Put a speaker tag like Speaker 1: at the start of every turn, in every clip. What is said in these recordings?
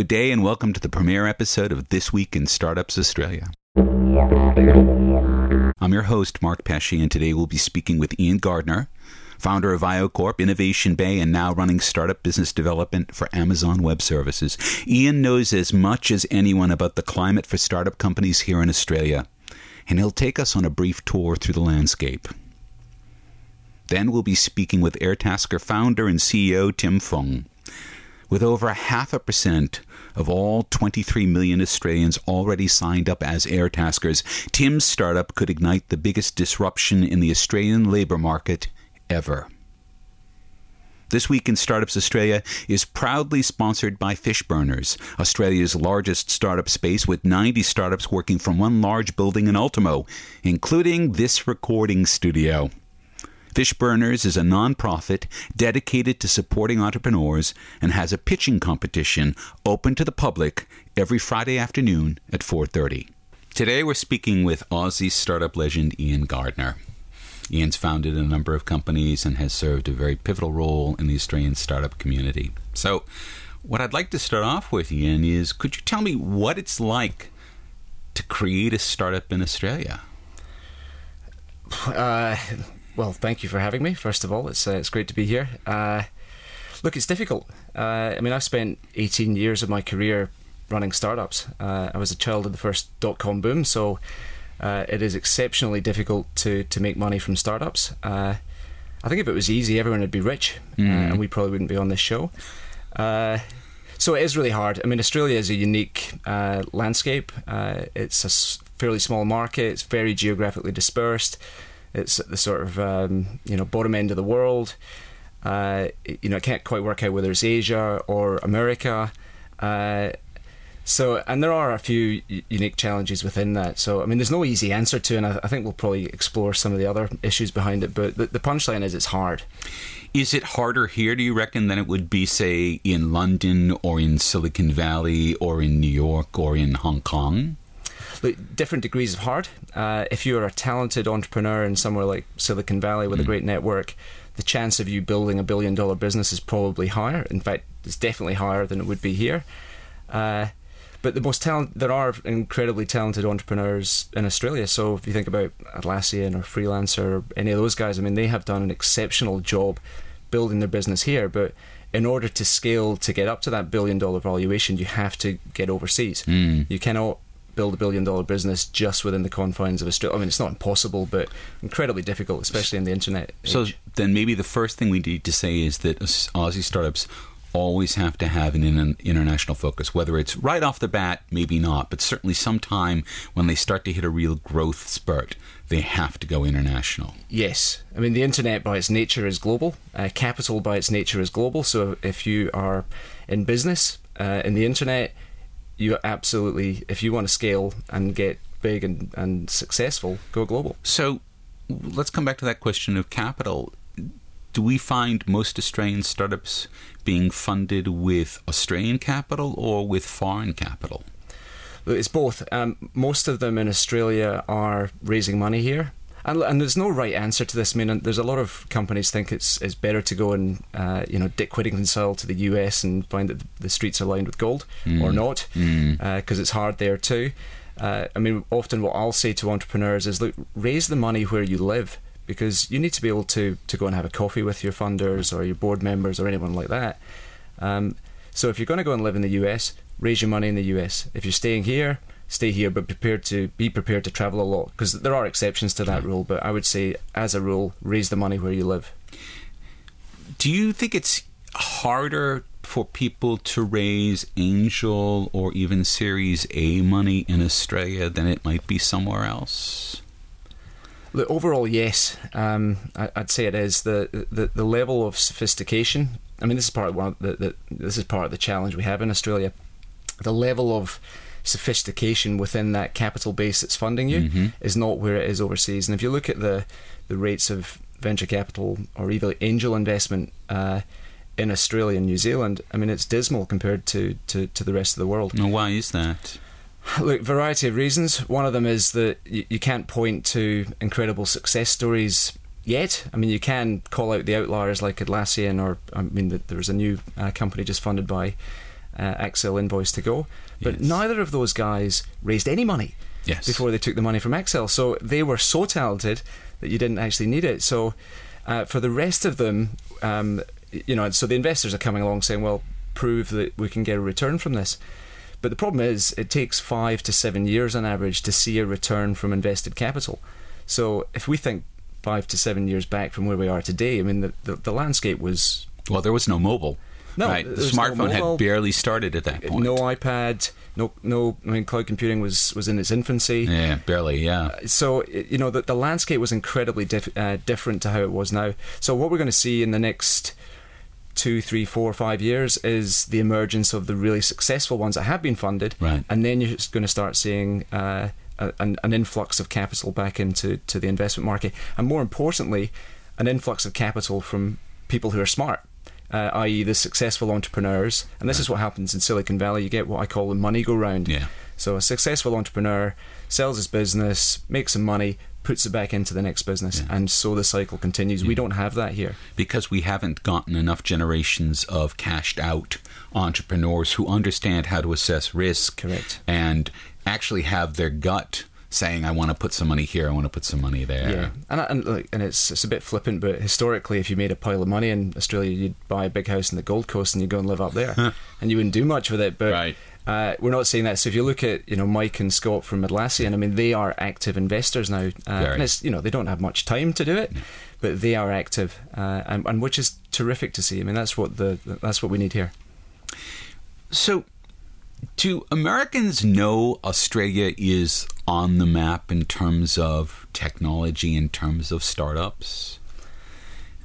Speaker 1: Good day and welcome to the premiere episode of This Week in Startups Australia. I'm your host, Mark Pesce, and today we'll be speaking with Ian Gardner, founder of Viocorp, Innovation Bay, and now running startup business development for Amazon Web Services. Ian knows as much as anyone about the climate for startup companies here in Australia, and he'll take us on a brief tour through the landscape. Then we'll be speaking with Airtasker founder and CEO Tim Fung. With over half a percent of all 23 million Australians already signed up as Airtaskers, Tim's startup could ignite the biggest disruption in the Australian labour market ever. This Week in Startups Australia is proudly sponsored by Fishburners, Australia's largest startup space with 90 startups working from one large building in Ultimo, including this recording studio. Fishburners is a non-profit dedicated to supporting entrepreneurs and has a pitching competition open to the public every Friday afternoon at 4:30. Today we're speaking with Aussie startup legend Ian Gardner. Ian's founded a number of companies and has served a very pivotal role in the Australian startup community. So, what I'd like to start off with, Ian, is could you tell me what it's like to create a startup in Australia?
Speaker 2: Uh, well, thank you for having me. First of all, it's uh, it's great to be here. Uh, look, it's difficult. Uh, I mean, I've spent 18 years of my career running startups. Uh, I was a child of the first dot com boom, so uh, it is exceptionally difficult to to make money from startups. Uh, I think if it was easy, everyone would be rich,
Speaker 1: Mm.
Speaker 2: and we probably wouldn't be on this show. so it is really hard. I mean, Australia is a unique landscape. it's a s- fairly small market. It's very geographically dispersed. It's at the sort of um, you know bottom end of the world. Uh, you know, I can't quite work out whether it's Asia or America. Uh, so, and there are a few unique challenges within that. So, I mean, there's no easy answer to, and I, I think we'll probably explore some of the other issues behind it. But the, the punchline is it's hard.
Speaker 1: Is it harder here, do you reckon, than it would be, say, in London or in Silicon Valley or in New York or in Hong Kong?
Speaker 2: Look, different degrees of hard. Uh, if you're a talented entrepreneur in somewhere like Silicon Valley with a great network, the chance of you building a billion dollar business is probably higher. In fact, it's definitely higher than it would be here. Uh, but the most talent, there are incredibly talented entrepreneurs in Australia. So if you think about Atlassian or Freelancer or any of those guys, I mean, they have done an exceptional job building their business here. But in order to scale to get up to that billion dollar valuation, you have to get overseas. You cannot build a billion dollar business just within the confines of Australia. I mean, it's not impossible, but incredibly difficult, especially in the internet.
Speaker 1: So then maybe the first thing we need to say is that Aussie startups always have to have an in- international focus, whether it's right off the bat, maybe not, but certainly sometime when they start to hit a real growth spurt, they have to go international.
Speaker 2: Yes, I mean the internet by its nature is global. Uh, capital by its nature is global. So if you are in business uh, in the internet, you absolutely, if you want to scale and get big and, and successful, go global.
Speaker 1: So let's come back to that question of capital. Do we find most Australian startups being funded with Australian capital or with foreign capital?
Speaker 2: It's both. Um, most of them in Australia are raising money here. And, and there's no right answer to this. I mean, there's a lot of companies think it's it's better to go and uh, you know Dick Whittington style to the US and find that the streets are lined with gold or not, because it's hard there too. Uh, I mean, often what I'll say to entrepreneurs is, look, raise the money where you live because you need to be able to to go and have a coffee with your funders or your board members or anyone like that. Um, so if you're going to go and live in the US, raise your money in the US. If you're staying here, stay here, but prepared to be prepared to travel a lot because there are exceptions to that rule. But I would say, as a rule, raise the money where you live.
Speaker 1: Do you think it's harder for people to raise angel or even Series A money in Australia than it might be somewhere else?
Speaker 2: Look, overall, yes, um, I, I'd say it is the, the the level of sophistication. I mean, this is part of one of the, the this is part of the challenge we have in Australia. The level of sophistication within that capital base that's funding you is not where it is overseas. And if you look at the the rates of venture capital or even angel investment uh, in Australia and New Zealand, I mean, it's dismal compared to, to, to the rest of the world.
Speaker 1: Now, why is that?
Speaker 2: Look, variety of reasons. One of them is that you, you can't point to incredible success stories yet. I mean, you can call out the outliers like Atlassian, or I mean, th- there was a new uh, company just funded by uh, Invoice2go. But
Speaker 1: Yes.
Speaker 2: neither of those guys raised any money
Speaker 1: Yes.
Speaker 2: before they took the money from Accel. So they were so talented that you didn't actually need it. So uh, for the rest of them, um, you know, so the investors are coming along saying, well, prove that we can get a return from this. But the problem is, it takes five to seven years on average to see a return from invested capital. So if we think five to seven years back from where we are today, I mean, the, the, the landscape was
Speaker 1: Well, there was no mobile.
Speaker 2: No,
Speaker 1: right. The
Speaker 2: no
Speaker 1: smartphone
Speaker 2: mobile.
Speaker 1: had barely started at that point.
Speaker 2: no iPad, no, no. I mean, cloud computing was was in its infancy.
Speaker 1: Yeah, barely. Yeah.
Speaker 2: so you know the, the landscape was incredibly dif- uh, different to how it was now. So what we're going to see in the next two, three, four, five years is the emergence of the really successful ones that have been funded,
Speaker 1: Right.
Speaker 2: and then you're just going to start seeing. Uh, an, an influx of capital back into to the investment market, and more importantly, an influx of capital from people who are smart, uh, i.e., the successful entrepreneurs. And this is what happens in Silicon Valley. You get what I call the money go round.
Speaker 1: Yeah.
Speaker 2: So a successful entrepreneur sells his business, makes some money, puts it back into the next business, and so the cycle continues. We don't have that here.
Speaker 1: because we haven't gotten enough generations of cashed out entrepreneurs who understand how to assess risk
Speaker 2: Correct.
Speaker 1: and actually have their gut saying I want to put some money here I want to put some money there
Speaker 2: Yeah, and and, like, and it's it's a bit flippant, but historically, if you made a pile of money in Australia, you'd buy a big house in the Gold Coast and you would go and live up there, and you wouldn't do much with it. But
Speaker 1: Right.
Speaker 2: uh, we're not seeing that. So if you look at you know Mike and Scott from Atlassian, I mean they are active investors now, uh, and it's you know they don't have much time to do it, but they are active, uh, and, and which is terrific to see. I mean that's what the that's what we need here.
Speaker 1: So, do Americans know Australia is on the map in terms of technology, in terms of startups?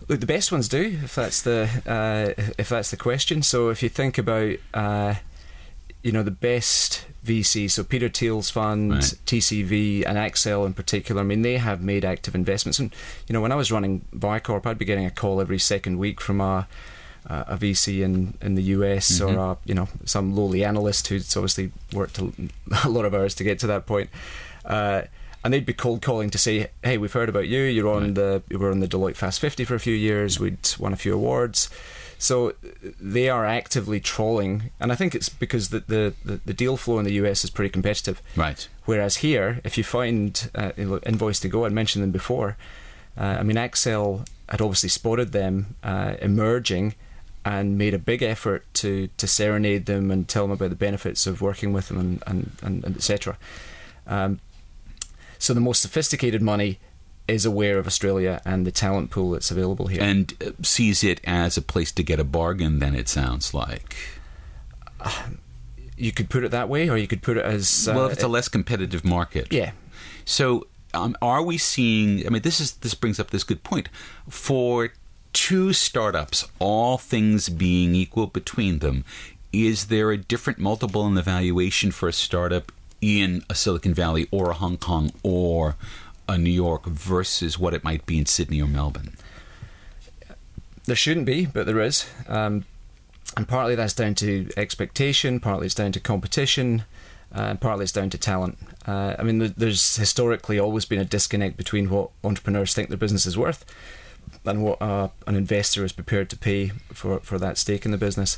Speaker 2: Look, the best ones do, if that's the uh, if that's the question. So if you think about, uh, you know, the best VC, so Peter Thiel's fund,
Speaker 1: Right.
Speaker 2: TCV, and Accel in particular. I mean, they have made active investments. And you know, when I was running Viocorp, I'd be getting a call every second week from a a VC in, in the US or a, you know some lowly analyst who's obviously worked a, a lot of hours to get to that point. Uh, and they'd be cold calling to say, "Hey, we've heard about you. You're on the you were on the Deloitte Fast 50 for a few years. We'd won a few awards." So they are actively trolling, and I think it's because the the, the, the deal flow in the US is pretty competitive.
Speaker 1: Right.
Speaker 2: Whereas here, if you find uh, Invoice2go, I mentioned them before. Uh, I mean, Accel had obviously spotted them uh, emerging and made a big effort to, to serenade them and tell them about the benefits of working with them and, and, and, and etc. Um, so the most sophisticated money is aware of Australia and the talent pool that's available here.
Speaker 1: And uh, sees it as a place to get a bargain, then it sounds like.
Speaker 2: you could put it that way, or you could put it as uh,
Speaker 1: well, if it's a less competitive market.
Speaker 2: yeah.
Speaker 1: So, um, are we seeing? I mean, this is this brings up this good point. For two startups, all things being equal between them, is there a different multiple in the valuation for a startup in a Silicon Valley or a Hong Kong or a New York versus what it might be in Sydney or Melbourne?
Speaker 2: There shouldn't be, but there is. Um, and partly that's down to expectation, partly it's down to competition, uh, and partly it's down to talent. Uh, I mean, there's historically always been a disconnect between what entrepreneurs think their business is worth and what uh, an investor is prepared to pay for, for that stake in the business.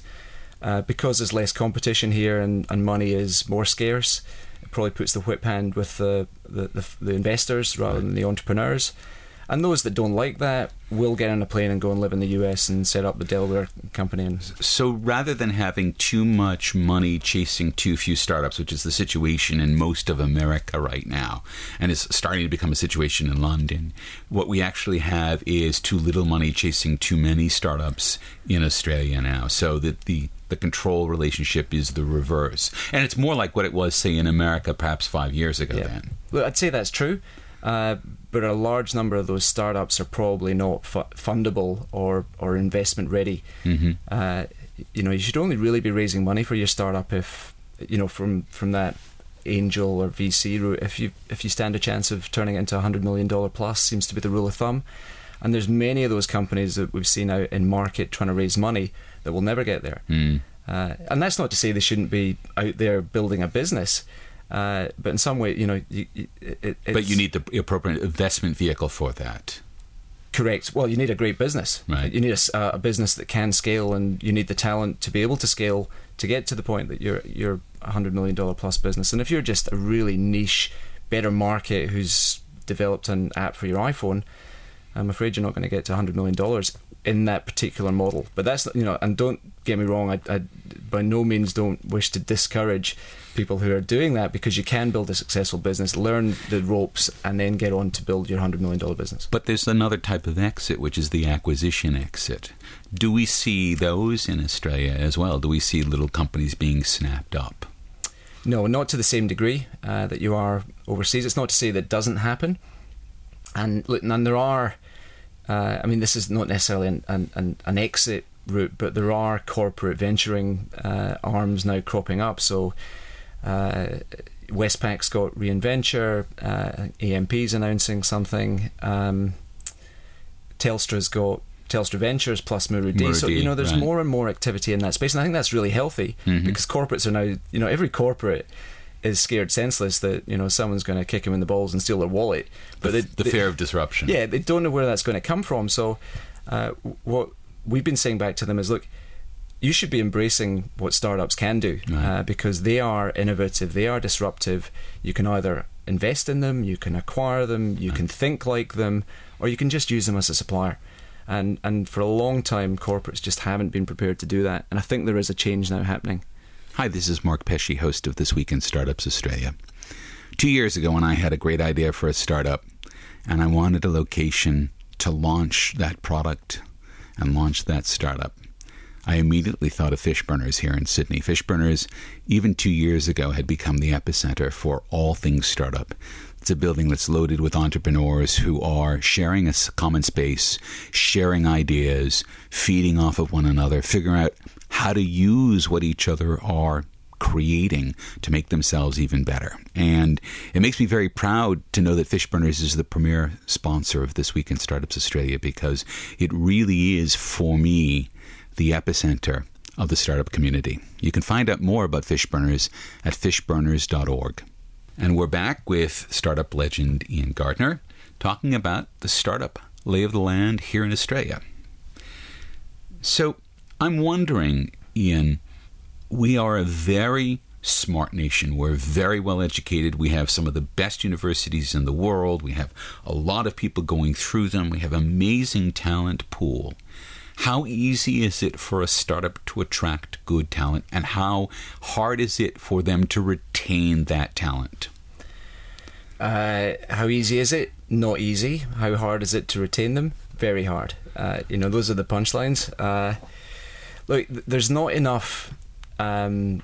Speaker 2: Uh, because there's less competition here and, and money is more scarce, it probably puts the whip hand with the, the, the, the investors rather than the entrepreneurs. And those that don't like that will get on a plane and go and live in the US and set up the Delaware company. And
Speaker 1: So rather than having too much money chasing too few startups, which is the situation in most of America right now, and is starting to become a situation in London, what we actually have is too little money chasing too many startups in Australia now. So that the the control relationship is the reverse, and it's more like what it was, say, in America, perhaps five years ago. Then,
Speaker 2: Well, I'd say that's true, uh, but a large number of those startups are probably not fu- fundable or, or investment ready.
Speaker 1: Mm-hmm.
Speaker 2: Uh, you know, you should only really be raising money for your startup if you know from from that angel or VC route. If you if you stand a chance of turning it into a hundred million dollar plus, seems to be the rule of thumb. And there's many of those companies that we've seen out in market trying to raise money that will never get there.
Speaker 1: Mm.
Speaker 2: Uh, and that's not to say they shouldn't be out there building a business, uh, but in some way, you know, you, it,
Speaker 1: but you need the appropriate investment vehicle for that.
Speaker 2: Correct. Well, you need a great business.
Speaker 1: Right.
Speaker 2: You need a, a, business that can scale, and you need the talent to be able to scale to get to the point that you're you're a hundred million dollar plus business. And if you're just a really niche, better market who's developed an app for your iPhone, I'm afraid you're not going to get to a hundred million dollars in that particular model. But that's you know, and don't get me wrong, I, I by no means don't wish to discourage people who are doing that because you can build a successful business, learn the ropes, and then get on to build your hundred million dollar business.
Speaker 1: But there's another type of exit, which is the acquisition exit. Do we see those in Australia as well? Do we see little companies being snapped up?
Speaker 2: No, not to the same degree uh, that you are overseas. It's not to say that doesn't happen. And look, and there are. Uh, I mean, this is not necessarily an, an, an exit route, but there are corporate venturing uh, arms now cropping up. So uh, Westpac's got Reinventure, uh, AMP's announcing something. Um, Telstra's got Telstra Ventures plus Muru-D. So you know, there's
Speaker 1: right.
Speaker 2: more and more activity in that space, and I think that's really healthy
Speaker 1: mm-hmm.
Speaker 2: because corporates are now, you know, every corporate is scared senseless that you know someone's going to kick them in the balls and steal their wallet.
Speaker 1: But the, they, the fear of disruption.
Speaker 2: Yeah, they don't know where that's going to come from. So uh, what we've been saying back to them is, look, you should be embracing what startups can do
Speaker 1: right.
Speaker 2: uh, because they are innovative, they are disruptive. You can either invest in them, you can acquire them, you right. can think like them, or you can just use them as a supplier. And and for a long time, corporates just haven't been prepared to do that. And I think there is a change now happening.
Speaker 1: Hi, this is Mark Pesce, host of This Week in Startups Australia. Two years ago, when I had a great idea for a startup, and I wanted a location to launch that product and launch that startup. I immediately thought of Fishburners here in Sydney. Fishburners, even two years ago, had become the epicenter for all things startup. It's a building that's loaded with entrepreneurs who are sharing a common space, sharing ideas, feeding off of one another, figuring out how to use what each other are creating to make themselves even better. And it makes me very proud to know that Fishburners is the premier sponsor of This Week in Startups Australia because it really is, for me, the epicenter of the startup community. You can find out more about Fishburners at fishburners.org. And we're back with startup legend Ian Gardner talking about the startup lay of the land here in Australia. So I'm wondering, Ian, we are a very smart nation. We're very well educated. We have some of the best universities in the world. We have a lot of people going through them. We have amazing talent pool. How easy is it for a startup to attract good talent, and how hard is it for them to retain that talent?
Speaker 2: Uh, how easy is it? Not easy. How hard is it to retain them? Very hard. Uh, you know, those are the punchlines. Uh, look, there's not enough. Um,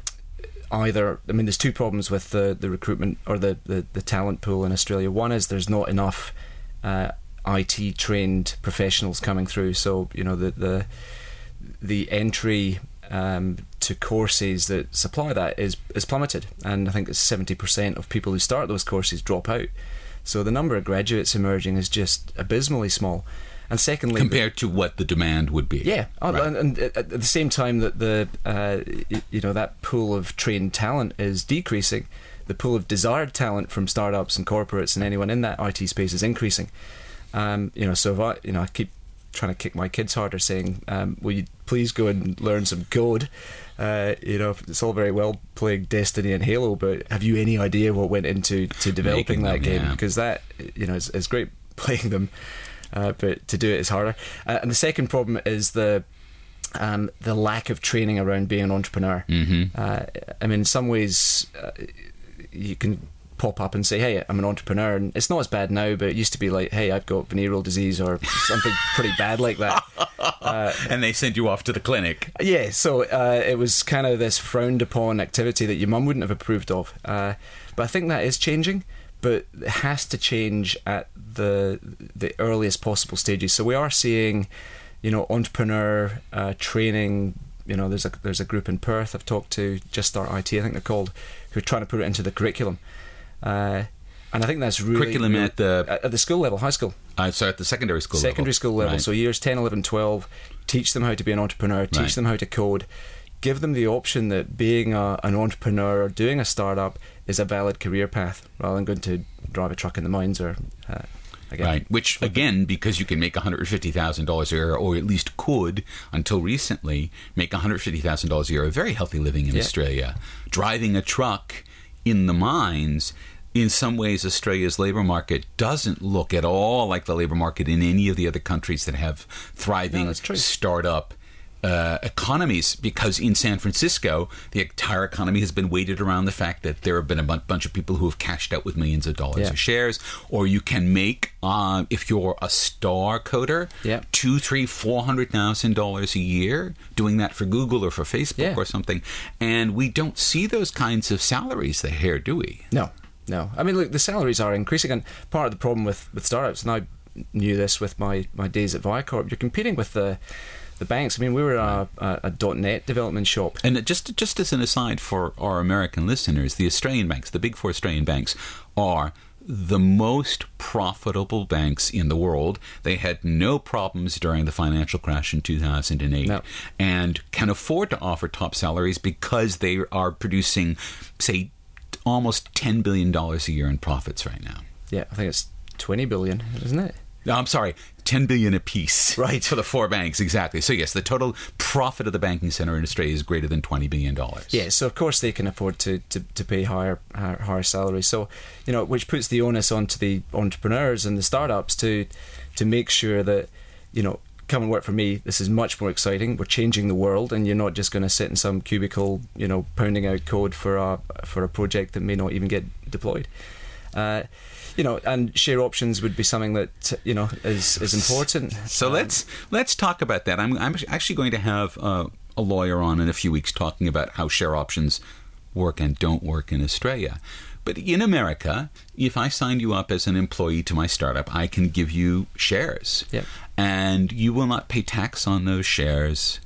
Speaker 2: either, I mean, there's two problems with the, the recruitment or the, the, the talent pool in Australia. One is there's not enough uh, IT trained professionals coming through. So you know the the the entry um, to courses that supply that is is plummeted, and I think it's seventy percent of people who start those courses drop out. So the number of graduates emerging is just abysmally small. And secondly,
Speaker 1: compared to what the demand would be,
Speaker 2: yeah, oh, right. and, and, at the same time that the uh, you know that pool of trained talent is decreasing, the pool of desired talent from startups and corporates and anyone in that IT space is increasing. Um, you know, so if I, you know, I keep trying to kick my kids harder, saying, um, "Will you please go and learn some code?" Uh, you know, it's all very well playing Destiny and Halo, but have you any idea what went into to developing Making that them, game? Yeah. Because that, you know, it's, it's great playing them, uh, but to do it is harder. Uh, and the second problem is the um, the lack of training around being an entrepreneur.
Speaker 1: Mm-hmm.
Speaker 2: Uh, I mean, in some ways, uh, you can pop up and say, "Hey, I'm an entrepreneur," and it's not as bad now, but it used to be like, "Hey, I've got venereal disease" or something pretty bad like that.
Speaker 1: Uh, and they send you off to the clinic.
Speaker 2: Yeah, so uh, it was kind of this frowned upon activity that your mum wouldn't have approved of. Uh, but I think that is changing, but it has to change at the the earliest possible stages. So we are seeing, you know, entrepreneur uh, training. You know, there's a there's a group in Perth I've talked to, Just Start IT, I think they're called, who are trying to put it into the curriculum. Uh, and I think that's really
Speaker 1: curriculum at the
Speaker 2: at the school level, high school.
Speaker 1: Uh, so at the secondary school
Speaker 2: secondary
Speaker 1: level.
Speaker 2: school level.
Speaker 1: Right.
Speaker 2: So years 10, 11, 12, teach them how to be an entrepreneur, teach
Speaker 1: Right.
Speaker 2: them how to code, give them the option that being a, an entrepreneur or doing a startup is a valid career path rather than going to drive a truck in the mines or uh, again.
Speaker 1: Right. Which, again, because you can make $150,000 a year, or at least could until recently, make $150,000 a year, a very healthy living in
Speaker 2: Yeah.
Speaker 1: Australia. Driving a truck in the mines, in some ways, Australia's labor market doesn't look at all like the labor market in any of the other countries that have thriving
Speaker 2: No,
Speaker 1: startup uh, economies because in San Francisco, the entire economy has been weighted around the fact that there have been a bunch of people who have cashed out with millions of dollars
Speaker 2: Yeah.
Speaker 1: of shares, or you can make, uh, if you're a star coder,
Speaker 2: Yeah.
Speaker 1: two, three, four hundred thousand dollars a year doing that for Google or for Facebook
Speaker 2: Yeah.
Speaker 1: or something, and we don't see those kinds of salaries there, do we?
Speaker 2: No, no. I mean, look, the salaries are increasing, and part of the problem with, with startups, and I knew this with my, my days at Viocorp, you're competing with the the banks. I mean, we were a, a, a .NET development shop.
Speaker 1: And just just as an aside for our American listeners, the Australian banks, the big four Australian banks, are the most profitable banks in the world. They had no problems during the financial crash in 2008
Speaker 2: No.
Speaker 1: and can afford to offer top salaries because they are producing, say, almost $10 billion a year in profits right now.
Speaker 2: Yeah, I think it's 20 billion, isn't it?
Speaker 1: No, I'm sorry, 10 billion apiece.
Speaker 2: Right.
Speaker 1: For the four banks, exactly. So, yes, the total profit of the banking center in Australia is greater than $20 billion.
Speaker 2: Yeah, so of course they can afford to, to, to pay higher, higher higher salaries. So you know, which puts the onus onto the entrepreneurs and the startups to to make sure that you know, come and work for me. This is much more exciting. We're changing the world, and you're not just going to sit in some cubicle, you know, pounding out code for a for a project that may not even get deployed. Uh, you know, and share options would be something that you know is is important.
Speaker 1: So
Speaker 2: Um,
Speaker 1: let's let's talk about that. I'm I'm actually going to have uh, a lawyer on in a few weeks talking about how share options work and don't work in Australia. But in America, if I signed you up as an employee to my startup, I can give you shares.
Speaker 2: Yep.
Speaker 1: And you will not pay tax on those shares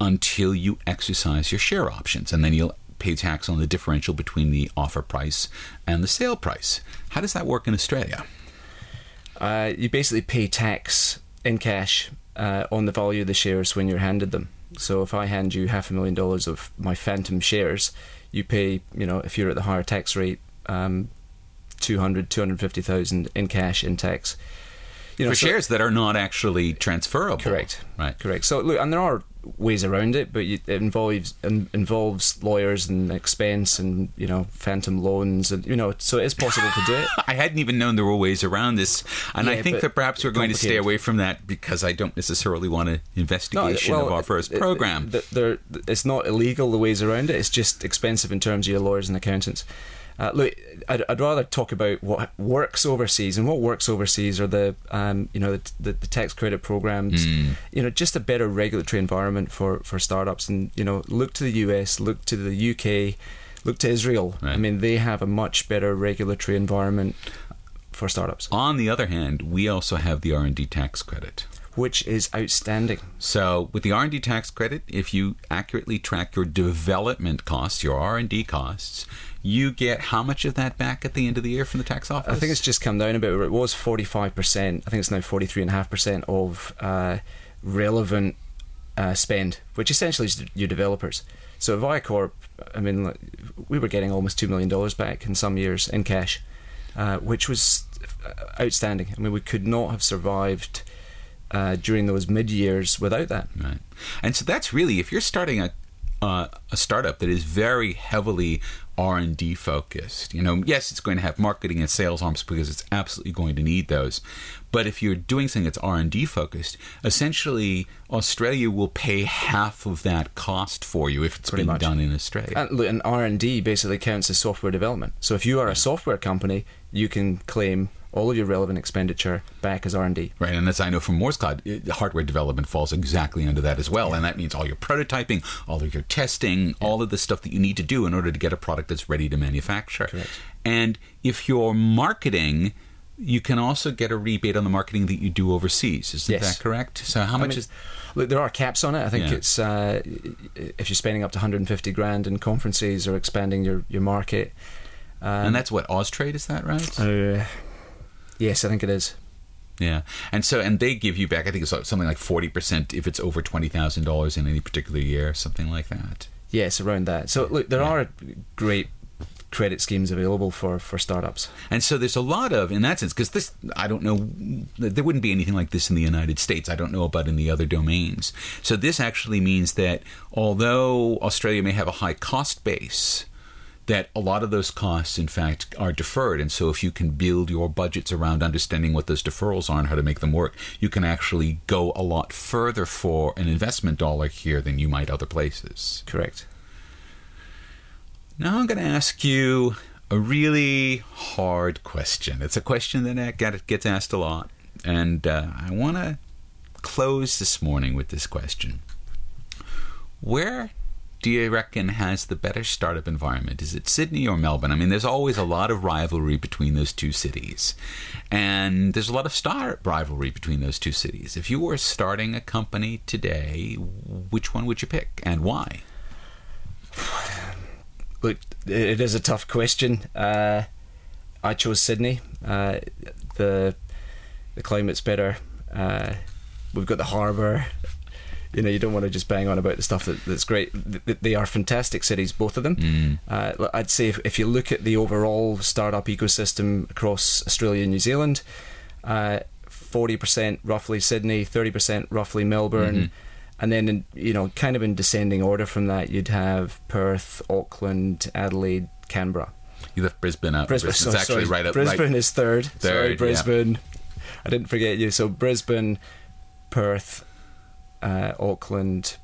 Speaker 1: until you exercise your share options. And then you'll pay tax on the differential between the offer price and the sale price. How does that work in Australia?
Speaker 2: uh, you basically pay tax in cash uh, on the value of the shares when you're handed them. So if I hand you half a million dollars of my phantom shares, you pay, you know, if you're at the higher tax rate, um, 200, 250,000 in cash in tax. You know,
Speaker 1: For
Speaker 2: so-
Speaker 1: shares that are not actually transferable.
Speaker 2: Correct.
Speaker 1: Right.
Speaker 2: Correct. So look, and there are ways around it, but it involves in, involves lawyers and expense and you know phantom loans and you know so it is possible to do it.
Speaker 1: I hadn't even known there were ways around this, and I think that perhaps we're going to stay away from that because I don't necessarily want an investigation
Speaker 2: well,
Speaker 1: of our first
Speaker 2: it-
Speaker 1: program.
Speaker 2: there- it's not illegal the ways around it. It's just expensive in terms of your lawyers and accountants. Uh, look, I'd, I'd rather talk about what works overseas, and what works overseas are the, um, you know, the, the, the tax credit programs.
Speaker 1: Hmm.
Speaker 2: You know, just a better regulatory environment for, for startups, and you know, look to the US, look to the UK, look to Israel. I mean, they have a much better regulatory environment for startups,
Speaker 1: On the other hand, we also have the R and D tax credit.
Speaker 2: which is outstanding.
Speaker 1: So, with the R and D tax credit, if you accurately track your development costs, your R and D costs, you get how much of that back at the end of the year from the tax office?
Speaker 2: I think it's just come down a bit. It was 45%. I think it's now 43.5% of uh, relevant uh, spend, which essentially is your developers. So Viocorp, I mean, like, we were getting almost $2 million back in some years in cash, uh, which was uh, outstanding. I mean, we could not have survived uh, during those mid years without that.
Speaker 1: Right. And so that's really if you're starting a uh, a startup that is very heavily R and D focused. You know, yes, it's going to have marketing and sales arms because it's absolutely going to need those. But if you're doing something that's R and D focused, essentially Australia will pay half of that cost for you if it's
Speaker 2: Pretty
Speaker 1: being
Speaker 2: much.
Speaker 1: done in Australia.
Speaker 2: And and R and D basically counts as software development. So if you are a software company, you can claim all of your relevant expenditure back as R and D.
Speaker 1: Right, and as I know from MooresCloud, it- hardware development falls exactly under that as well, and that means all your prototyping, all of your testing, all of the stuff that you need to do in order to get a product that's ready to manufacture.
Speaker 2: Correct.
Speaker 1: And if you're marketing, you can also get a rebate on the marketing that you do overseas. Isn't
Speaker 2: Yes.
Speaker 1: that correct? So how
Speaker 2: I
Speaker 1: much
Speaker 2: mean,
Speaker 1: is?
Speaker 2: Look, there are caps on it. I think
Speaker 1: Yeah.
Speaker 2: it's uh, if you're spending up to 150 grand in conferences or expanding your your market. Um,
Speaker 1: and that's what Austrade is that right?
Speaker 2: uh, yes, I think it is.
Speaker 1: Yeah, and so and they give you back. I think it's something like forty percent if it's over twenty thousand dollars in any particular year, something like that.
Speaker 2: Yes, around that. So look, there
Speaker 1: Yeah.
Speaker 2: are great credit schemes available for, for startups.
Speaker 1: And so there's a lot of, in that sense, because this, I don't know, there wouldn't be anything like this in the United States. I don't know about in the other domains. So this actually means that although Australia may have a high cost base, that a lot of those costs, in fact, are deferred. And so if you can build your budgets around understanding what those deferrals are and how to make them work, you can actually go a lot further for an investment dollar here than you might other places.
Speaker 2: Correct.
Speaker 1: Now I'm going to ask you a really hard question. It's a question that gets asked a lot, and uh, I want to close this morning with this question: Where do you reckon has the better startup environment? Is it Sydney or Melbourne? I mean, there's always a lot of rivalry between those two cities, and there's a lot of startup rivalry between those two cities. If you were starting a company today, which one would you pick, and why?
Speaker 2: Look, it is a tough question. Uh, I chose Sydney. Uh, the the climate's better. Uh, we've got the harbour. You know, you don't want to just bang on about the stuff that, that's great. They are fantastic cities, both of them. Mm. Uh, I'd say if, if, you look at the overall startup ecosystem across Australia and New Zealand, uh, forty percent roughly Sydney, thirty percent roughly Melbourne. Mm-hmm and then in, you know kind of in descending order from that you'd have Perth, Auckland, Adelaide, Canberra.
Speaker 1: You left Brisbane out. Brisbane, Brisbane's so, actually sorry, right up.
Speaker 2: Brisbane
Speaker 1: right.
Speaker 2: is third. Third, sorry, Brisbane. Yeah. I didn't forget you. So Brisbane, Perth, uh, Auckland,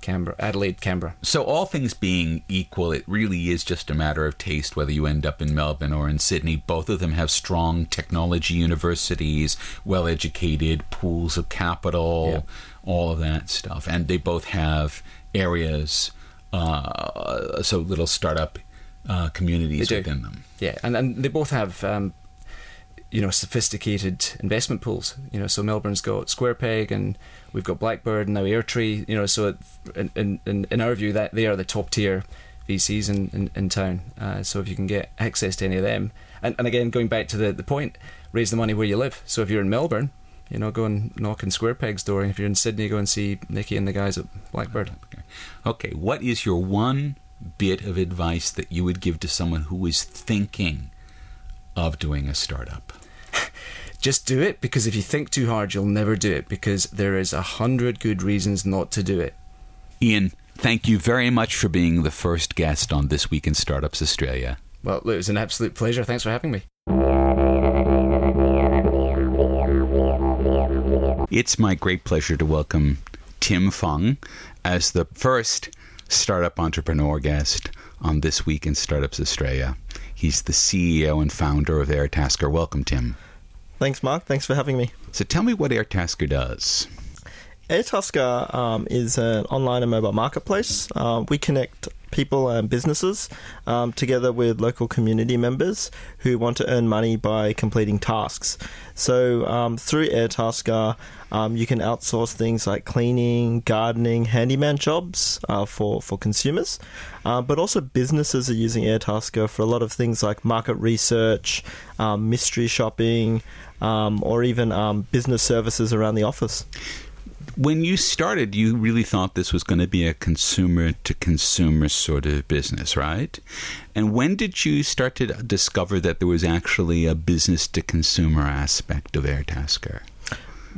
Speaker 2: Canberra, Adelaide, Canberra.
Speaker 1: So, all things being equal, it really is just a matter of taste whether you end up in Melbourne or in Sydney. Both of them have strong technology universities, well educated pools of capital, all of that stuff. And they both have areas, uh, so little startup uh, communities within them.
Speaker 2: Yeah, and, and they both have um, you know sophisticated investment pools. You know, so Melbourne's got SquarePeg and we've got Blackbird and now Airtree. You know, so in in, in our view, that they are the top tier VCs in in, in town. Uh, so if you can get access to any of them, and, and again going back to the the point, raise the money where you live. So if you're in Melbourne. You know, go and knock on SquarePeg's door. And if you're in Sydney, go and see Niki and the guys at Blackbird.
Speaker 1: Okay. What is your one bit of advice that you would give to someone who is thinking of doing a startup?
Speaker 2: just do it because if you think too hard, you'll never do it because there is a hundred good reasons not to do it.
Speaker 1: Ian, thank you very much for being the first guest on This Week in Startups Australia.
Speaker 2: Well, it was an absolute pleasure. Thanks for having me.
Speaker 1: It's my great pleasure to welcome Tim Fung as the first startup entrepreneur guest on This Week in Startups Australia. He's the CEO and founder of Airtasker. Welcome, Tim.
Speaker 3: Thanks, Mark. Thanks for having me.
Speaker 1: So tell me what Airtasker does.
Speaker 3: Airtasker um, is an online and mobile marketplace. Uh, we connect people and businesses um, together with local community members who want to earn money by completing tasks. So um, through Airtasker, um, you can outsource things like cleaning, gardening, handyman jobs uh, for for consumers, uh, but also businesses are using Airtasker for a lot of things like market research, um, mystery shopping, um, or even um, business services around the office
Speaker 1: when you started, you really thought this was going to be a consumer to consumer sort of business, right? And when did you start to discover that there was actually a business to consumer aspect of Airtasker?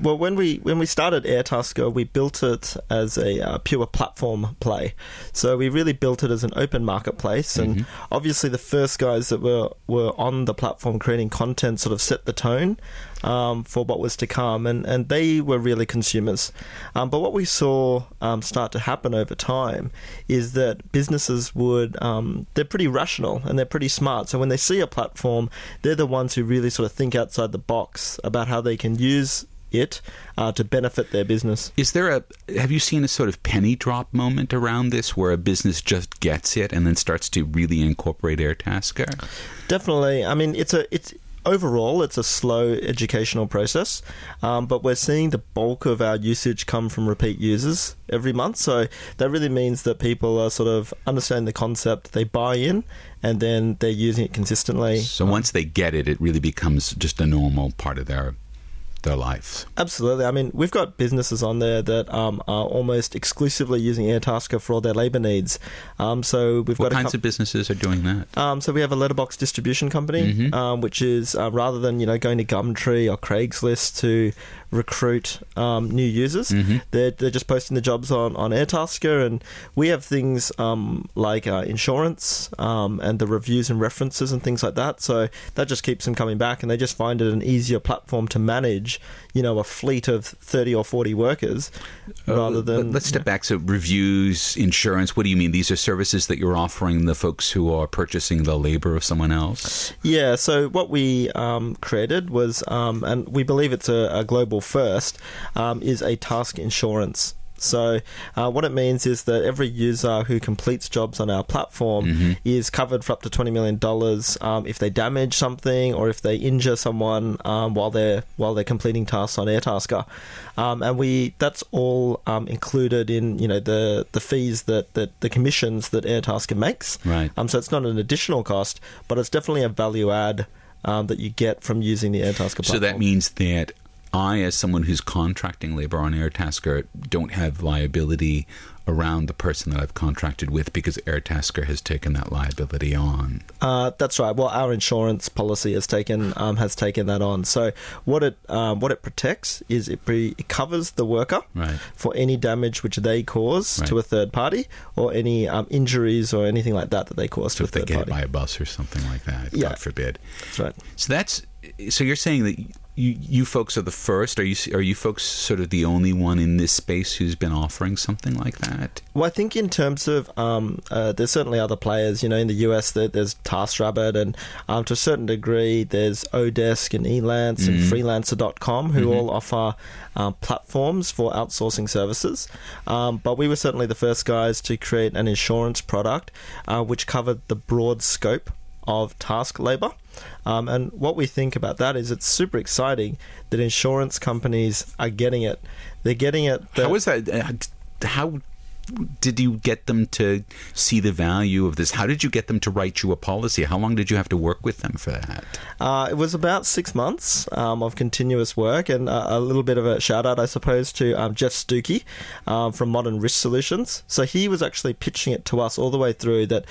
Speaker 3: Well, when we when we started Airtasker, we built it as a uh, pure platform play. So we really built it as an open marketplace, and mm-hmm. obviously the first guys that were were on the platform creating content sort of set the tone um, for what was to come, and and they were really consumers. Um, but what we saw um, start to happen over time is that businesses would um, they're pretty rational and they're pretty smart. So when they see a platform, they're the ones who really sort of think outside the box about how they can use it uh, to benefit their business.
Speaker 1: Is there a have you seen a sort of penny drop moment around this where a business just gets it and then starts to really incorporate Airtasker?
Speaker 3: Definitely. I mean, it's a it's overall, it's a slow educational process, um, but we're seeing the bulk of our usage come from repeat users every month. So that really means that people are sort of understanding the concept, they buy in, and then they're using it consistently.
Speaker 1: So once they get it, it really becomes just a normal part of their their lives.
Speaker 3: Absolutely. I mean, we've got businesses on there that um, are almost exclusively using Airtasker for all their labor needs. Um, so we've
Speaker 1: What
Speaker 3: got a
Speaker 1: kinds
Speaker 3: com-
Speaker 1: of businesses are doing that?
Speaker 3: Um, so we have a letterbox distribution company,
Speaker 1: Mhm.
Speaker 3: um, which is uh, rather than you know going to Gumtree or Craigslist to recruit um, new users,
Speaker 1: Mhm.
Speaker 3: they're they're just posting the jobs on on Airtasker, and we have things um, like uh, insurance um, and the reviews and references and things like that. So that just keeps them coming back, and they just find it an easier platform to manage, you know, a fleet of thirty or forty workers rather
Speaker 1: Uh,
Speaker 3: than.
Speaker 1: Let's step back. So, reviews, insurance. What do you mean? These are services that you're offering the folks who are purchasing the labor of someone else.
Speaker 3: Yeah, so what we um, created was, um, and we believe it's a, a global first, um, is a task insurance. So, uh, what it means is that every user who completes jobs on our platform
Speaker 1: Mhm.
Speaker 3: is covered for up to $20 million um, if they damage something or if they injure someone um, while they're while they're completing tasks on Airtasker. Um, and we that's all um, included in you know the, the fees that, that the commissions that Airtasker makes.
Speaker 1: Right.
Speaker 3: Um, so it's not an additional cost, but it's definitely a value add um, that you get from using the Airtasker platform.
Speaker 1: So that means that I, as someone who's contracting labor on Airtasker, don't have liability around the person that I've contracted with because Airtasker has taken that liability on.
Speaker 3: Uh, that's right. Well, our insurance policy has taken um, has taken that on. So what it um, what it protects is it, pre- it covers the worker
Speaker 1: Right.
Speaker 3: for any damage which they cause
Speaker 1: Right.
Speaker 3: to a third party or any um, injuries or anything like that that they cause
Speaker 1: So
Speaker 3: to a
Speaker 1: if they
Speaker 3: third
Speaker 1: get hit
Speaker 3: party.
Speaker 1: by a bus or something like that,
Speaker 3: Yeah.
Speaker 1: God forbid.
Speaker 3: That's right.
Speaker 1: So that's so you're saying that you you folks are the first. Are you are you folks sort of the only one in this space who's been offering something like that?
Speaker 3: Well, I think in terms of um, uh, there's certainly other players. You know, in the US, there, there's TaskRabbit, and um, to a certain degree, there's Odesk and Elance and Freelancer.com, who all offer um, platforms for outsourcing services. Um, but we were certainly the first guys to create an insurance product uh, which covered the broad scope of task labor. Um, and what we think about that is it's super exciting that insurance companies are getting it. They're getting it. that-
Speaker 1: How was that? uh, How did you get them to see the value of this? How did you get them to write you a policy? How long did you have to work with them for that?
Speaker 3: Uh, it was about six months um, of continuous work, and uh, a little bit of a shout out, I suppose, to um, Jeff Stuckey um, from Modern Risk Solutions. So he was actually pitching it to us all the way through that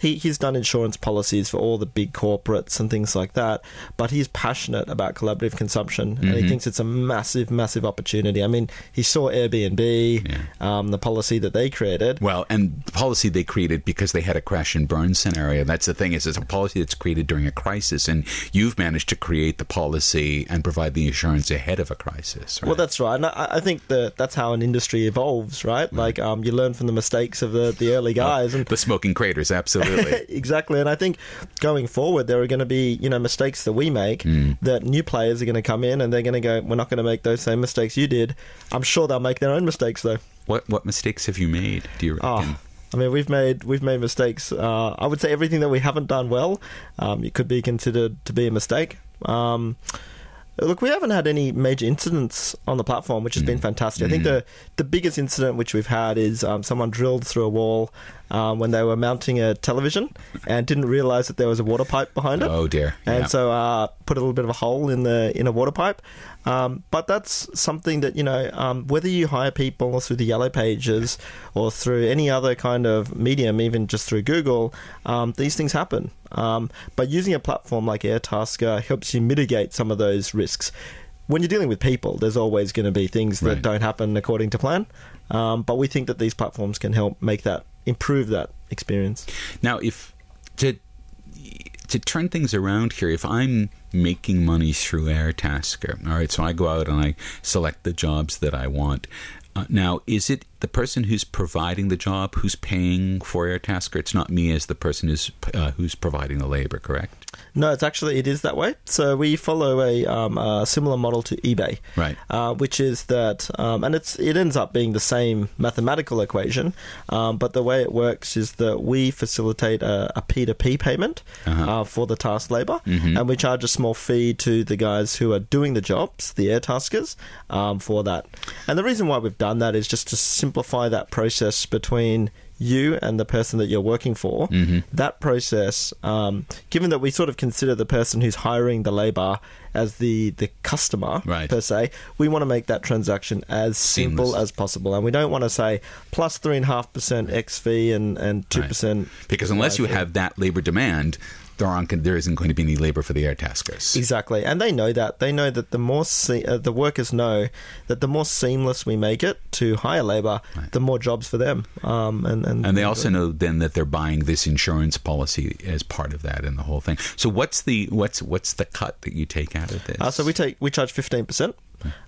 Speaker 3: he, he's done insurance policies for all the big corporates and things like that, but he's passionate about collaborative consumption, and he thinks it's a massive, massive opportunity. I mean, he saw Airbnb,
Speaker 1: Yeah.
Speaker 3: um, the policy that they created.
Speaker 1: Well, and the policy they created because they had a crash and burn scenario. That's the thing is, it's a policy that's created during a crisis, and you've managed to create the policy and provide the insurance ahead of a crisis. Right?
Speaker 3: Well, that's right. And I, I think that that's how an industry evolves, right? Like, um, you learn from the mistakes of the, the early guys, and
Speaker 1: the smoking craters, absolutely.
Speaker 3: exactly. And I think going forward, there are going to be you know mistakes that we make
Speaker 1: Hmm.
Speaker 3: that new players are going to come in and they're going to go, we're not going to make those same mistakes you did. I'm sure they'll make their own mistakes though.
Speaker 1: What what mistakes have you made? Do you reckon?
Speaker 3: Oh, I mean, we've made we've made mistakes. Uh, I would say everything that we haven't done well, um, it could be considered to be a mistake. Um, look, we haven't had any major incidents on the platform, which has been fantastic. I think the the biggest incident which we've had is um, someone drilled through a wall um, when they were mounting a television and didn't realize that there was a water pipe behind it.
Speaker 1: Oh dear.
Speaker 3: And
Speaker 1: Yeah.
Speaker 3: so uh, put a little bit of a hole in the in a water pipe. Um, but that's something that you know um, whether you hire people through the yellow pages or through any other kind of medium, even just through Google, um, these things happen. Um, but using a platform like Airtasker helps you mitigate some of those risks. When you're dealing with people, there's always going to be things that
Speaker 1: Right.
Speaker 3: don't happen according to plan. Um, but we think that these platforms can help make that improve that experience.
Speaker 1: Now, if to to turn things around here, if I'm making money through Airtasker, all right, so I go out and I select the jobs that I want. Uh, now, is it the person who's providing the job who's paying for Airtasker? It's not me as the person who's uh, who's providing the labor, correct?
Speaker 3: No, it's actually it is that way. So we follow a, um, a similar model to eBay,
Speaker 1: Right.
Speaker 3: Uh, which is that, um, and it's it ends up being the same mathematical equation, um, but the way it works is that we facilitate a, a P2P payment
Speaker 1: Uh-huh.
Speaker 3: uh, for the task labor, and we charge a small fee to the guys who are doing the jobs, the air taskers, um, for that. And the reason why we've done that is just to simplify that process between you and the person that you're working for. That process, um, given that we sort of consider the person who's hiring the labor as the the customer
Speaker 1: Right.
Speaker 3: per se. We want to make that transaction as simple
Speaker 1: Seamless.
Speaker 3: as possible, and we don't want to say plus three and a half percent X fee and and two percent
Speaker 1: Because unless you have that labor demand, there aren't there isn't going to be any labor for the air taskers.
Speaker 3: Exactly, and they know that. They know that the more se- uh, the workers know that the more seamless we make it to hire labor, the more jobs for them. Um, and and,
Speaker 1: And they also know then that they're buying this insurance policy as part of that and the whole thing. So what's the what's what's the cut that you take out of this?
Speaker 3: Uh, so we take we charge fifteen percent,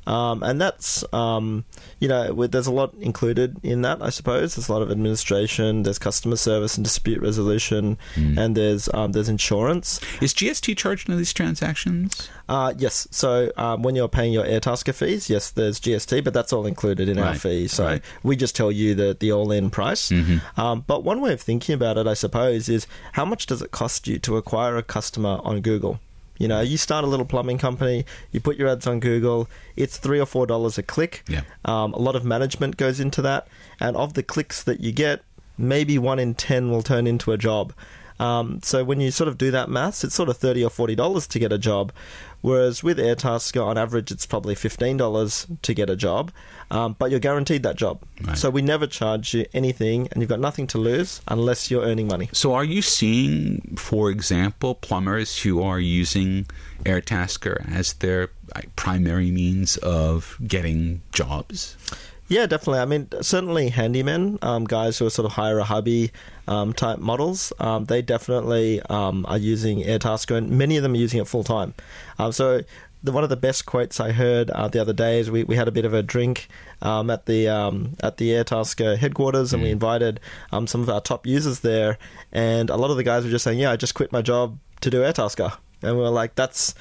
Speaker 3: um, and that's um, you know there's a lot included in that. I suppose there's a lot of administration, there's customer service and dispute resolution,
Speaker 1: Hmm.
Speaker 3: and there's um, there's insurance.
Speaker 1: is GST charged in these transactions?
Speaker 3: Uh, yes, so um, when you're paying your Airtasker fees, yes, there's GST, but that's all included in our fee. So
Speaker 1: right.
Speaker 3: we just tell you the the all in price. Um, but one way of thinking about it, I suppose, is how much does it cost you to acquire a customer on Google? You know, you start a little plumbing company, you put your ads on Google, it's three or four dollars a click.
Speaker 1: Yeah.
Speaker 3: Um, a lot of management goes into that, and of the clicks that you get, maybe one in ten will turn into a job. Um, so when you sort of do that maths, it's sort of thirty or forty dollars to get a job, whereas with Airtasker on average it's probably fifteen dollars to get a job, um, but you're guaranteed that job.
Speaker 1: Right.
Speaker 3: So we never charge you anything, and you've got nothing to lose unless you're earning money.
Speaker 1: So are you seeing, for example, plumbers who are using Airtasker as their primary means of getting jobs?
Speaker 3: Yeah, definitely. I mean, certainly handymen, um, guys who are sort of hire a hubby um, type models, um, they definitely um, are using Airtasker, and many of them are using it full time. Um, so, the, one of the best quotes I heard uh, the other day is we, we had a bit of a drink um, at the um, at the Airtasker headquarters, and we invited um, some of our top users there, and a lot of the guys were just saying, "Yeah, I just quit my job to do Airtasker," and we were like, "That's."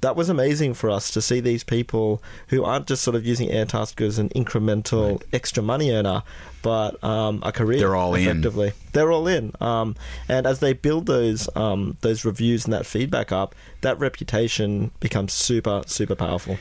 Speaker 3: That was amazing for us to see these people who aren't just sort of using Airtasker as an incremental extra money earner, but um, a career.
Speaker 1: They're all in.
Speaker 3: effectively. They're all in. Um, and as they build those um, those reviews and that feedback up, that reputation becomes super super powerful.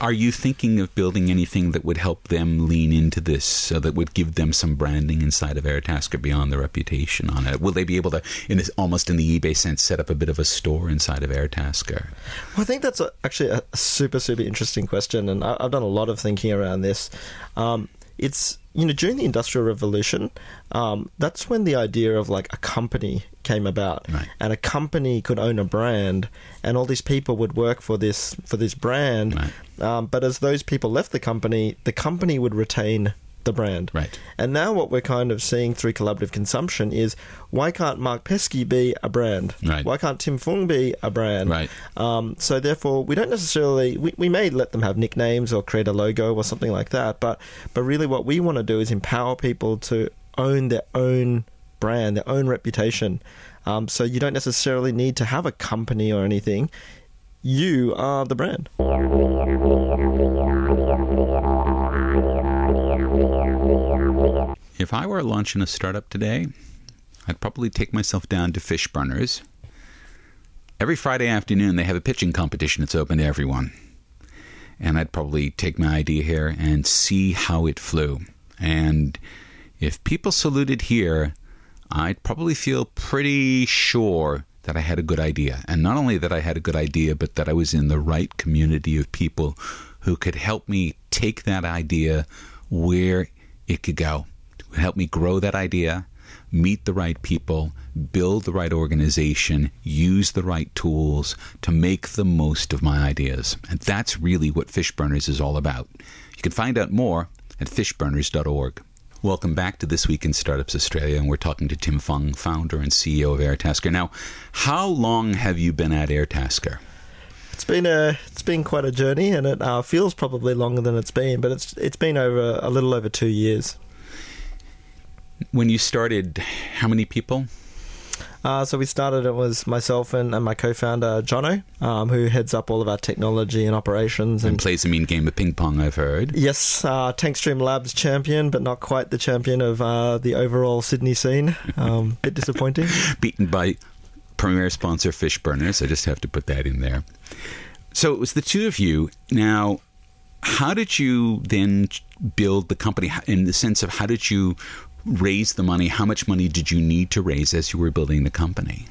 Speaker 1: Are you thinking of building anything that would help them lean into this, so that would give them some branding inside of Airtasker beyond the reputation on it? Will they be able to, in this almost in the eBay sense, set up a bit of a store inside of Airtasker?
Speaker 3: Well, I think that's a, actually a super, super interesting question, and I, I've done a lot of thinking around this. Um, it's you know during the Industrial Revolution, um, that's when the idea of like a company came about,
Speaker 1: Right.
Speaker 3: and a company could own a brand, and all these people would work for this for this brand.
Speaker 1: Right.
Speaker 3: Um, but as those people left the company, the company would retain the brand.
Speaker 1: Right.
Speaker 3: And now what we're kind of seeing through collaborative consumption is why can't Mark Pesce be a brand?
Speaker 1: Right.
Speaker 3: Why can't Tim Fung be a brand?
Speaker 1: Right.
Speaker 3: Um, so therefore, we don't necessarily we, we may let them have nicknames or create a logo or something like that, but but really what we want to do is empower people to own their own brand, their own reputation. Um, so you don't necessarily need to have a company or anything. You are the brand.
Speaker 1: If I were launching a startup today, I'd probably take myself down to Fishburners. Every Friday afternoon, they have a pitching competition that's open to everyone. And I'd probably take my idea here and see how it flew. And if people saluted here, I'd probably feel pretty sure that I had a good idea. And not only that I had a good idea, but that I was in the right community of people who could help me take that idea where it could go. Help me grow that idea, meet the right people, build the right organization, use the right tools to make the most of my ideas. And that's really what Fishburners is all about. You can find out more at fishburners.org. Welcome back to This Week in Startups Australia, and we're talking to Tim Fung, founder and CEO of Airtasker. Now, how long have you been at Airtasker?
Speaker 3: It's been a it's been quite a journey, and it uh, feels probably longer than it's been, but it's it's been over a little over two years.
Speaker 1: When you started, how many people?
Speaker 3: Uh, so we started. It was myself and, and my co-founder Jono, um, who heads up all of our technology and operations.
Speaker 1: And
Speaker 3: And
Speaker 1: plays a mean game of ping pong, I've heard.
Speaker 3: yes, uh, Tankstream Labs champion, but not quite the champion of uh, the overall Sydney scene. Um, bit disappointing.
Speaker 1: Beaten by premier sponsor Fishburners. I just have to put that in there. So it was the two of you. Now, how did you then build the company in the sense of how did you raise the money? How much money did you need to raise as you were building the company?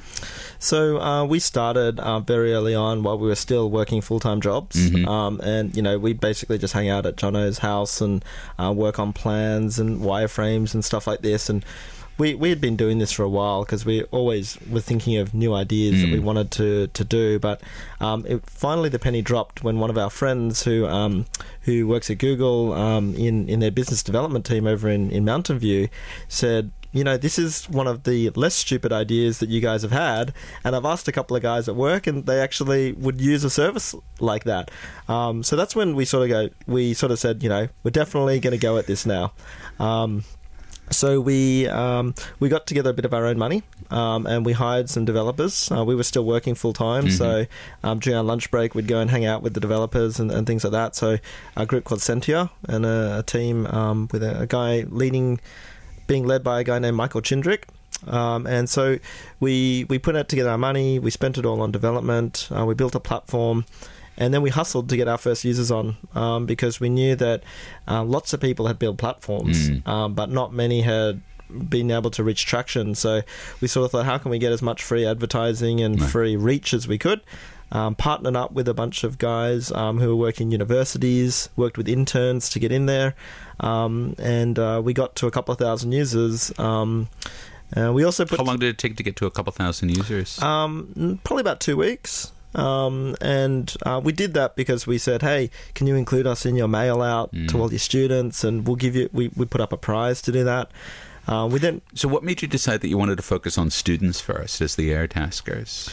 Speaker 3: So uh, we started uh, very early on while we were still working full time jobs,
Speaker 1: Mhm.
Speaker 3: um, and you know we basically just hang out at Jono's house and uh, work on plans and wireframes and stuff like this. And we we had been doing this for a while because we always were thinking of new ideas that
Speaker 1: Mm.
Speaker 3: we wanted to to do. But um, it, finally, the penny dropped when one of our friends who um, who works at Google um, in in their business development team over in in Mountain View said. You know, this is one of the less stupid ideas that you guys have had, and I've asked a couple of guys at work, and they actually would use a service like that. Um, so that's when we sort of go. We sort of said, you know, we're definitely going to go at this now. Um, so we um, we got together a bit of our own money, um, and we hired some developers. Uh, we were still working full time, so um, during our lunch break, we'd go and hang out with the developers and, and things like that. So a group called Sentia and a, a team um, with a, a guy leading, being led by a guy named Michael Chindrick. Um, and so we we put out together our money. We spent it all on development. Uh, we built a platform, and then we hustled to get our first users on um, because we knew that uh, lots of people had built platforms,
Speaker 1: Mm.
Speaker 3: um, but not many had been able to reach traction. So we sort of thought, how can we get as much free advertising and
Speaker 1: Right.
Speaker 3: free reach as we could? Um, partnered up with a bunch of guys um, who were working universities, worked with interns to get in there, um, and uh, we got to a couple of thousand users. Um, uh, we also put
Speaker 1: How long did it take to get to a couple thousand users?
Speaker 3: um, probably about two weeks. Um, and uh, we did that because we said, "Hey, can you include us in your mail out to
Speaker 1: Mm.
Speaker 3: all your students?" And we'll give you. We, we put up a prize to do that. Uh, we then
Speaker 1: so, what made you decide that you wanted to focus on students first as the air taskers?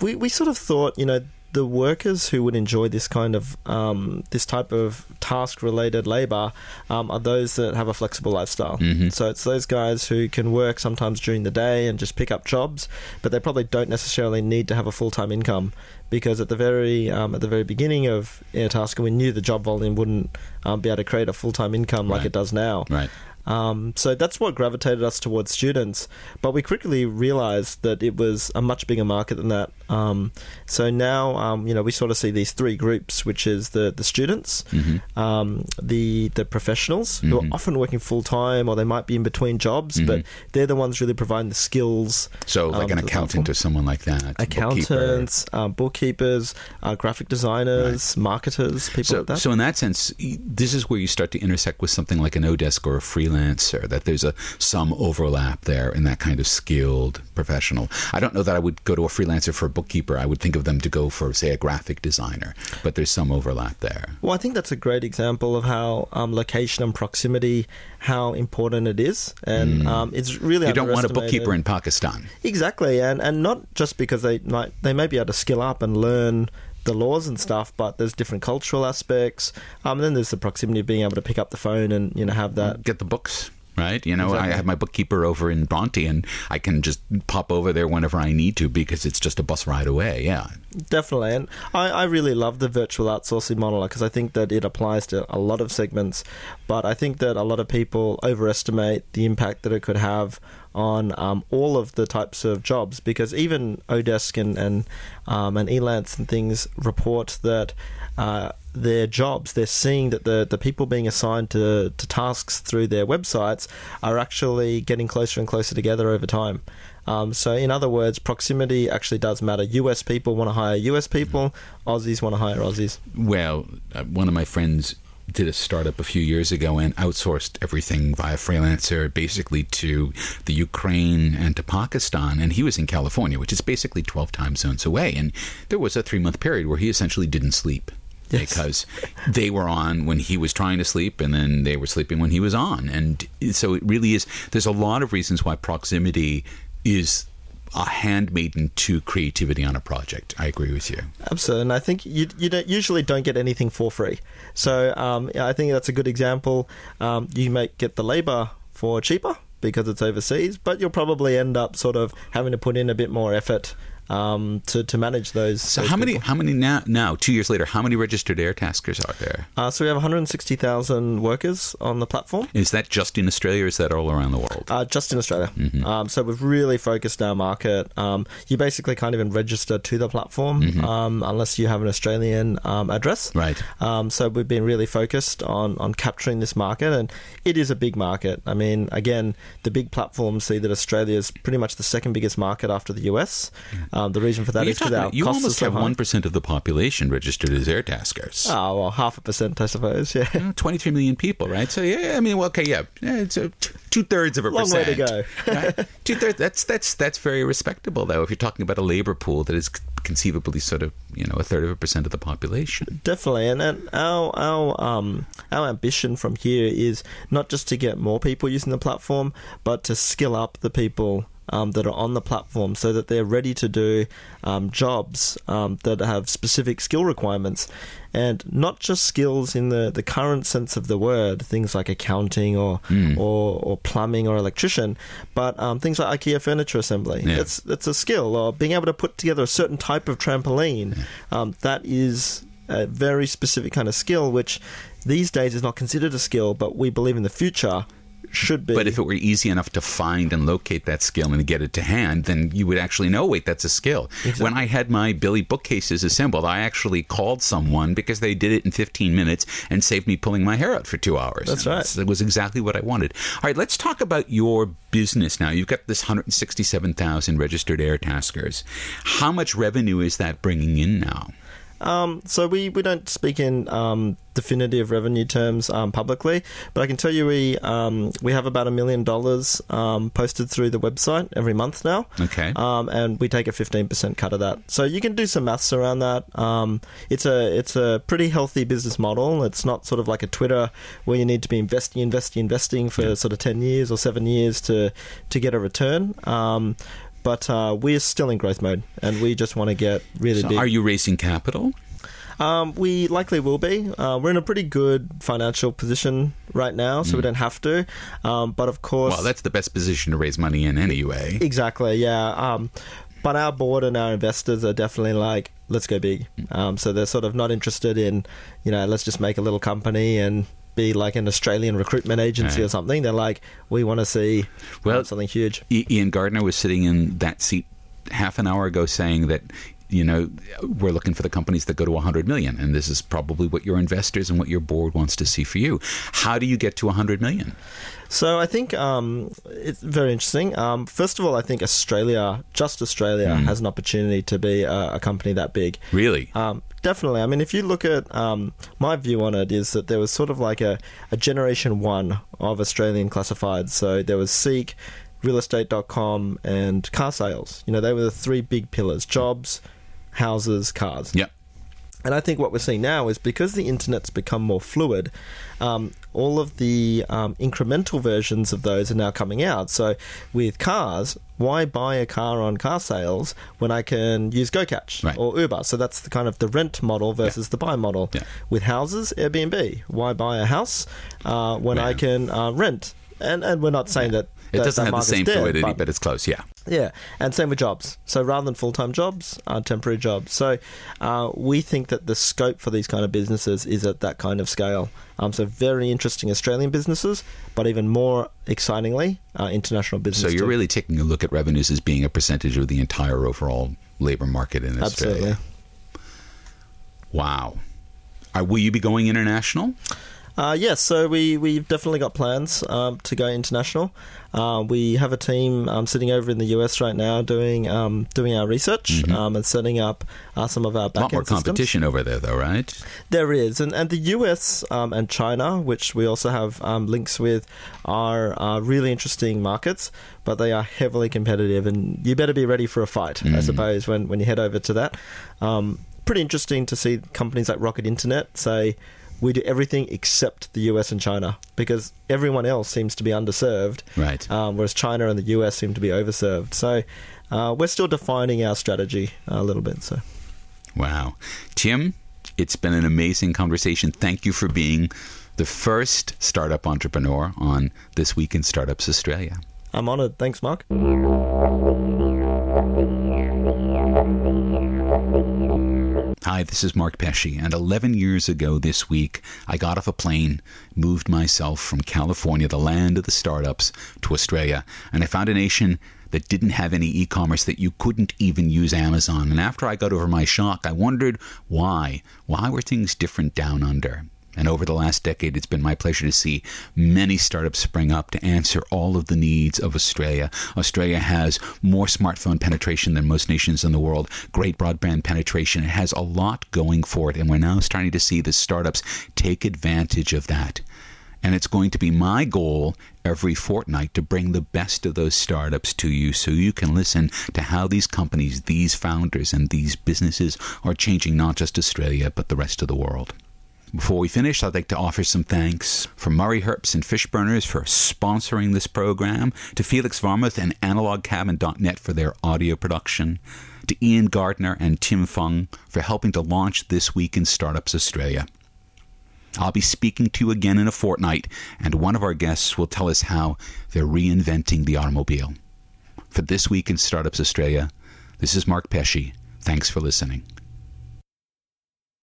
Speaker 3: we, we sort of thought, you know, the workers who would enjoy this kind of um, this type of task related labor um, are those that have a flexible lifestyle.
Speaker 1: Mhm.
Speaker 3: So it's those guys who can work sometimes during the day and just pick up jobs, but they probably don't necessarily need to have a full time income because at the very um, at the very beginning of Airtasker, we knew the job volume wouldn't um, be able to create a full time income like it does now.
Speaker 1: Right.
Speaker 3: Um, so that's what gravitated us towards students. But we quickly realized that it was a much bigger market than that. Um, so now, um, you know, we sort of see these three groups, which is the, the students,
Speaker 1: Mhm.
Speaker 3: um, the the professionals who
Speaker 1: Mhm.
Speaker 3: are often working full time or they might be in between jobs,
Speaker 1: Mhm.
Speaker 3: but they're the ones really providing the skills.
Speaker 1: So, like
Speaker 3: um,
Speaker 1: an accountant or someone like that. bookkeeper.
Speaker 3: Accountants, um, bookkeepers, uh, graphic designers, marketers, people
Speaker 1: So,
Speaker 3: like that.
Speaker 1: so in that sense, this is where you start to intersect with something like an Odesk or a freelancer. That there's a some overlap there in that kind of skilled professional. I don't know that I would go to a freelancer for a bookkeeper. I would think of them to go for, say, a graphic designer. But there's some overlap there.
Speaker 3: Well, I think that's a great example of how um, location and proximity, how important it is, and um, it's really
Speaker 1: Mm. You don't want a bookkeeper in Pakistan.
Speaker 3: exactly, and and not just because they might they may be able to skill up and learn the laws and stuff, but there's different cultural aspects. Um, and then there's the proximity of being able to pick up the phone and you know have that.
Speaker 1: Get the books. Right, you know,
Speaker 3: Exactly.
Speaker 1: I have my bookkeeper over in Bronte, and I can just pop over there whenever I need to because it's just a bus ride away. Yeah,
Speaker 3: Definitely, and I, I really love the virtual outsourcing model because I think that it applies to a lot of segments, but I think that a lot of people overestimate the impact that it could have on um, all of the types of jobs because even Odesk and and, um, and Elance and things report that. Uh, their jobs, they're seeing that the, the people being assigned to, to tasks through their websites are actually getting closer and closer together over time. Um, so, in other words, proximity actually does matter. US people want to hire US people, Aussies want to hire Aussies.
Speaker 1: Well, uh, one of my friends did a startup a few years ago and outsourced everything via freelancer basically to the Ukraine and to Pakistan. And he was in California, which is basically 12 time zones away. And there was a three month period where he essentially didn't sleep.
Speaker 3: Yes.
Speaker 1: Because they were on when he was trying to sleep, and then they were sleeping when he was on. And so it really is, there's a lot of reasons why proximity is a handmaiden to creativity on a project. I agree with you.
Speaker 3: Absolutely, and I think you you don't, usually don't get anything for free. So um, I think that's a good example. Um, you may get the labor for cheaper because it's overseas, but you'll probably end up sort of having to put in a bit more effort um, to to manage those.
Speaker 1: So
Speaker 3: those
Speaker 1: how many?
Speaker 3: people.
Speaker 1: How many now? Now, two years later, how many registered air taskers are there?
Speaker 3: Uh, so we have 160,000 workers on the platform.
Speaker 1: Is that just in Australia, or is that all around the world?
Speaker 3: Uh, just in Australia.
Speaker 1: Mm-hmm.
Speaker 3: Um, so we've really focused our market. Um, you basically can't even register to the platform um, unless you have an Australian um, address.
Speaker 1: Mm-hmm. Right.
Speaker 3: Um, so we've been really focused on, on capturing this market, and it is a big market. I mean, again, the big platforms see that Australia is pretty much the second biggest market after the US. Um, the reason for that is that
Speaker 1: Well,
Speaker 3: is because
Speaker 1: talking
Speaker 3: our
Speaker 1: about- you
Speaker 3: costs
Speaker 1: almost have one percent of the population registered as air taskers.
Speaker 3: Oh, well, half a percent, I suppose. Yeah.
Speaker 1: Know, 23 million people, right? So yeah, I mean, well, okay, yeah, yeah it's two thirds of a
Speaker 3: Long way
Speaker 1: percent.
Speaker 3: to go.
Speaker 1: right? Two thirds. That's that's that's very respectable, though. If you're talking about a labor pool that is conceivably sort of you know a third of a percent of the population.
Speaker 3: Definitely, and, and our our um our ambition from here is not just to get more people using the platform, but to skill up the people um, that are on the platform so that they're ready to do um, jobs um, that have specific skill requirements, and not just skills in the, the current sense of the word, things like accounting or or, or plumbing or electrician, but um, things like IKEA furniture assembly.
Speaker 1: Yeah.
Speaker 3: It's it's a skill, or being able to put together a certain type of trampoline. Um, that is a very specific kind of skill, which these days is not considered a skill, but we believe in the future should be.
Speaker 1: But if it were easy enough to find and locate that skill and get it to hand, then you would actually know, wait, that's a skill. When I had my Billy bookcases assembled, I actually called someone because they did it in 15 minutes and saved me pulling my hair out for two hours.
Speaker 3: That's
Speaker 1: And
Speaker 3: right.
Speaker 1: It was exactly what I wanted. All right, let's talk about your business now. You've got this 167,000 registered air taskers. How much revenue is that bringing in now?
Speaker 3: Um, so we, we don't speak in um, definitive revenue terms um, publicly, but I can tell you we um, we have about a million dollars um, posted through the website every month now.
Speaker 1: Okay.
Speaker 3: Um, and we take a fifteen percent cut of that. So you can do some maths around that. Um, it's a it's a pretty healthy business model. It's not sort of like a Twitter where you need to be investing, investing, investing for sort of ten years or seven years to to get a return. But uh, we're still in growth mode, and we just want to get really
Speaker 1: So
Speaker 3: big.
Speaker 1: are you raising capital?
Speaker 3: Um, we likely will be. Uh, we're in a pretty good financial position right now, so we don't have to. Um, but of course,
Speaker 1: Mm. Well, that's the best position to raise money in anyway.
Speaker 3: exactly, yeah. Um, but our board and our investors are definitely like, let's go big. Um, so they're sort of not interested in, you know, let's just make a little company and be like an Australian recruitment agency
Speaker 1: Right.
Speaker 3: or something. They're like, we want to see
Speaker 1: Well,
Speaker 3: um, something huge.
Speaker 1: Ian Gardner was sitting in that seat half an hour ago saying that you know we're looking for the companies that go to 100 million and this is probably what your investors and what your board wants to see for you how do you get to 100 million
Speaker 3: So I think um, it's very interesting. Um, first of all, I think Australia, just Australia, has an opportunity to be a, a company that big.
Speaker 1: really
Speaker 3: Um, definitely. I mean, if you look at um, my view on it, is that there was sort of like a, a generation one of Australian classifieds. So there was Seek, realestate.com, and car sales. You know, they were the three big pillars jobs, houses, cars.
Speaker 1: yeah
Speaker 3: And I think what we're seeing now is because the internet's become more fluid, um, all of the um, incremental versions of those are now coming out. So with cars, why buy a car on car sales when I can use GoCatch
Speaker 1: Right.
Speaker 3: or Uber? So that's the kind of the rent model versus the buy model.
Speaker 1: Yeah.
Speaker 3: With houses, Airbnb. Why buy a house uh, when I can uh, rent? And and we're not saying that
Speaker 1: it
Speaker 3: that-
Speaker 1: doesn't
Speaker 3: that
Speaker 1: have the same
Speaker 3: dead,
Speaker 1: fluidity
Speaker 3: but-
Speaker 1: but it's close yeah
Speaker 3: yeah, and same with jobs. So rather than full time jobs, uh, temporary jobs. So uh, we think that the scope for these kind of businesses is at that kind of scale. Um, so very interesting Australian businesses, but even more excitingly, uh, international businesses.
Speaker 1: so you're really taking a look at revenues as being a percentage of the entire overall labor market in Australia. absolutely. wow Are, will you be going international
Speaker 3: Uh, yes, so we we've definitely got plans um, to go international. Uh, we have a team um, sitting over in the US right now doing um, doing our research um, and setting up uh, some of our
Speaker 1: Mm-hmm. a lot more
Speaker 3: systems.
Speaker 1: competition over there though right
Speaker 3: There is, and and the US um, and China, which we also have um, links with, are uh, really interesting markets, but they are heavily competitive, and you better be ready for a fight, I suppose, when when you head over to that. Um, pretty interesting to see companies like Rocket Internet say. We do everything except the US and China because everyone else seems to be underserved,
Speaker 1: Right.
Speaker 3: Um, whereas China and the US seem to be overserved. So uh, we're still defining our strategy a little bit. So
Speaker 1: Wow. Tim, it's been an amazing conversation. Thank you for being the first startup entrepreneur on This Week in Startups Australia.
Speaker 3: I'm honored. Thanks, Mark.
Speaker 1: Hi, this is Mark Pesce, and 11 years ago this week, I got off a plane, moved myself from California, the land of the startups, to Australia, and I found a nation that didn't have any e commerce, that you couldn't even use Amazon. And after I got over my shock, I wondered why. Why were things different down under? And over the last decade, it's been my pleasure to see many startups spring up to answer all of the needs of Australia. Australia has more smartphone penetration than most nations in the world, great broadband penetration. It has a lot going for it, and we're now starting to see the startups take advantage of that. And it's going to be my goal every fortnight to bring the best of those startups to you so you can listen to how these companies, these founders, and these businesses are changing not just Australia, but the rest of the world. Before we finish, I'd like to offer some thanks from Murray Hurps and Fishburners for sponsoring this program, to Felix Varmuth and AnalogCabin.net for their audio production, to Ian Gardner and Tim Fung for helping to launch This Week in Startups Australia. I'll be speaking to you again in a fortnight, and one of our guests will tell us how they're reinventing the automobile. For This Week in Startups Australia, this is Mark Pesce. Thanks for listening.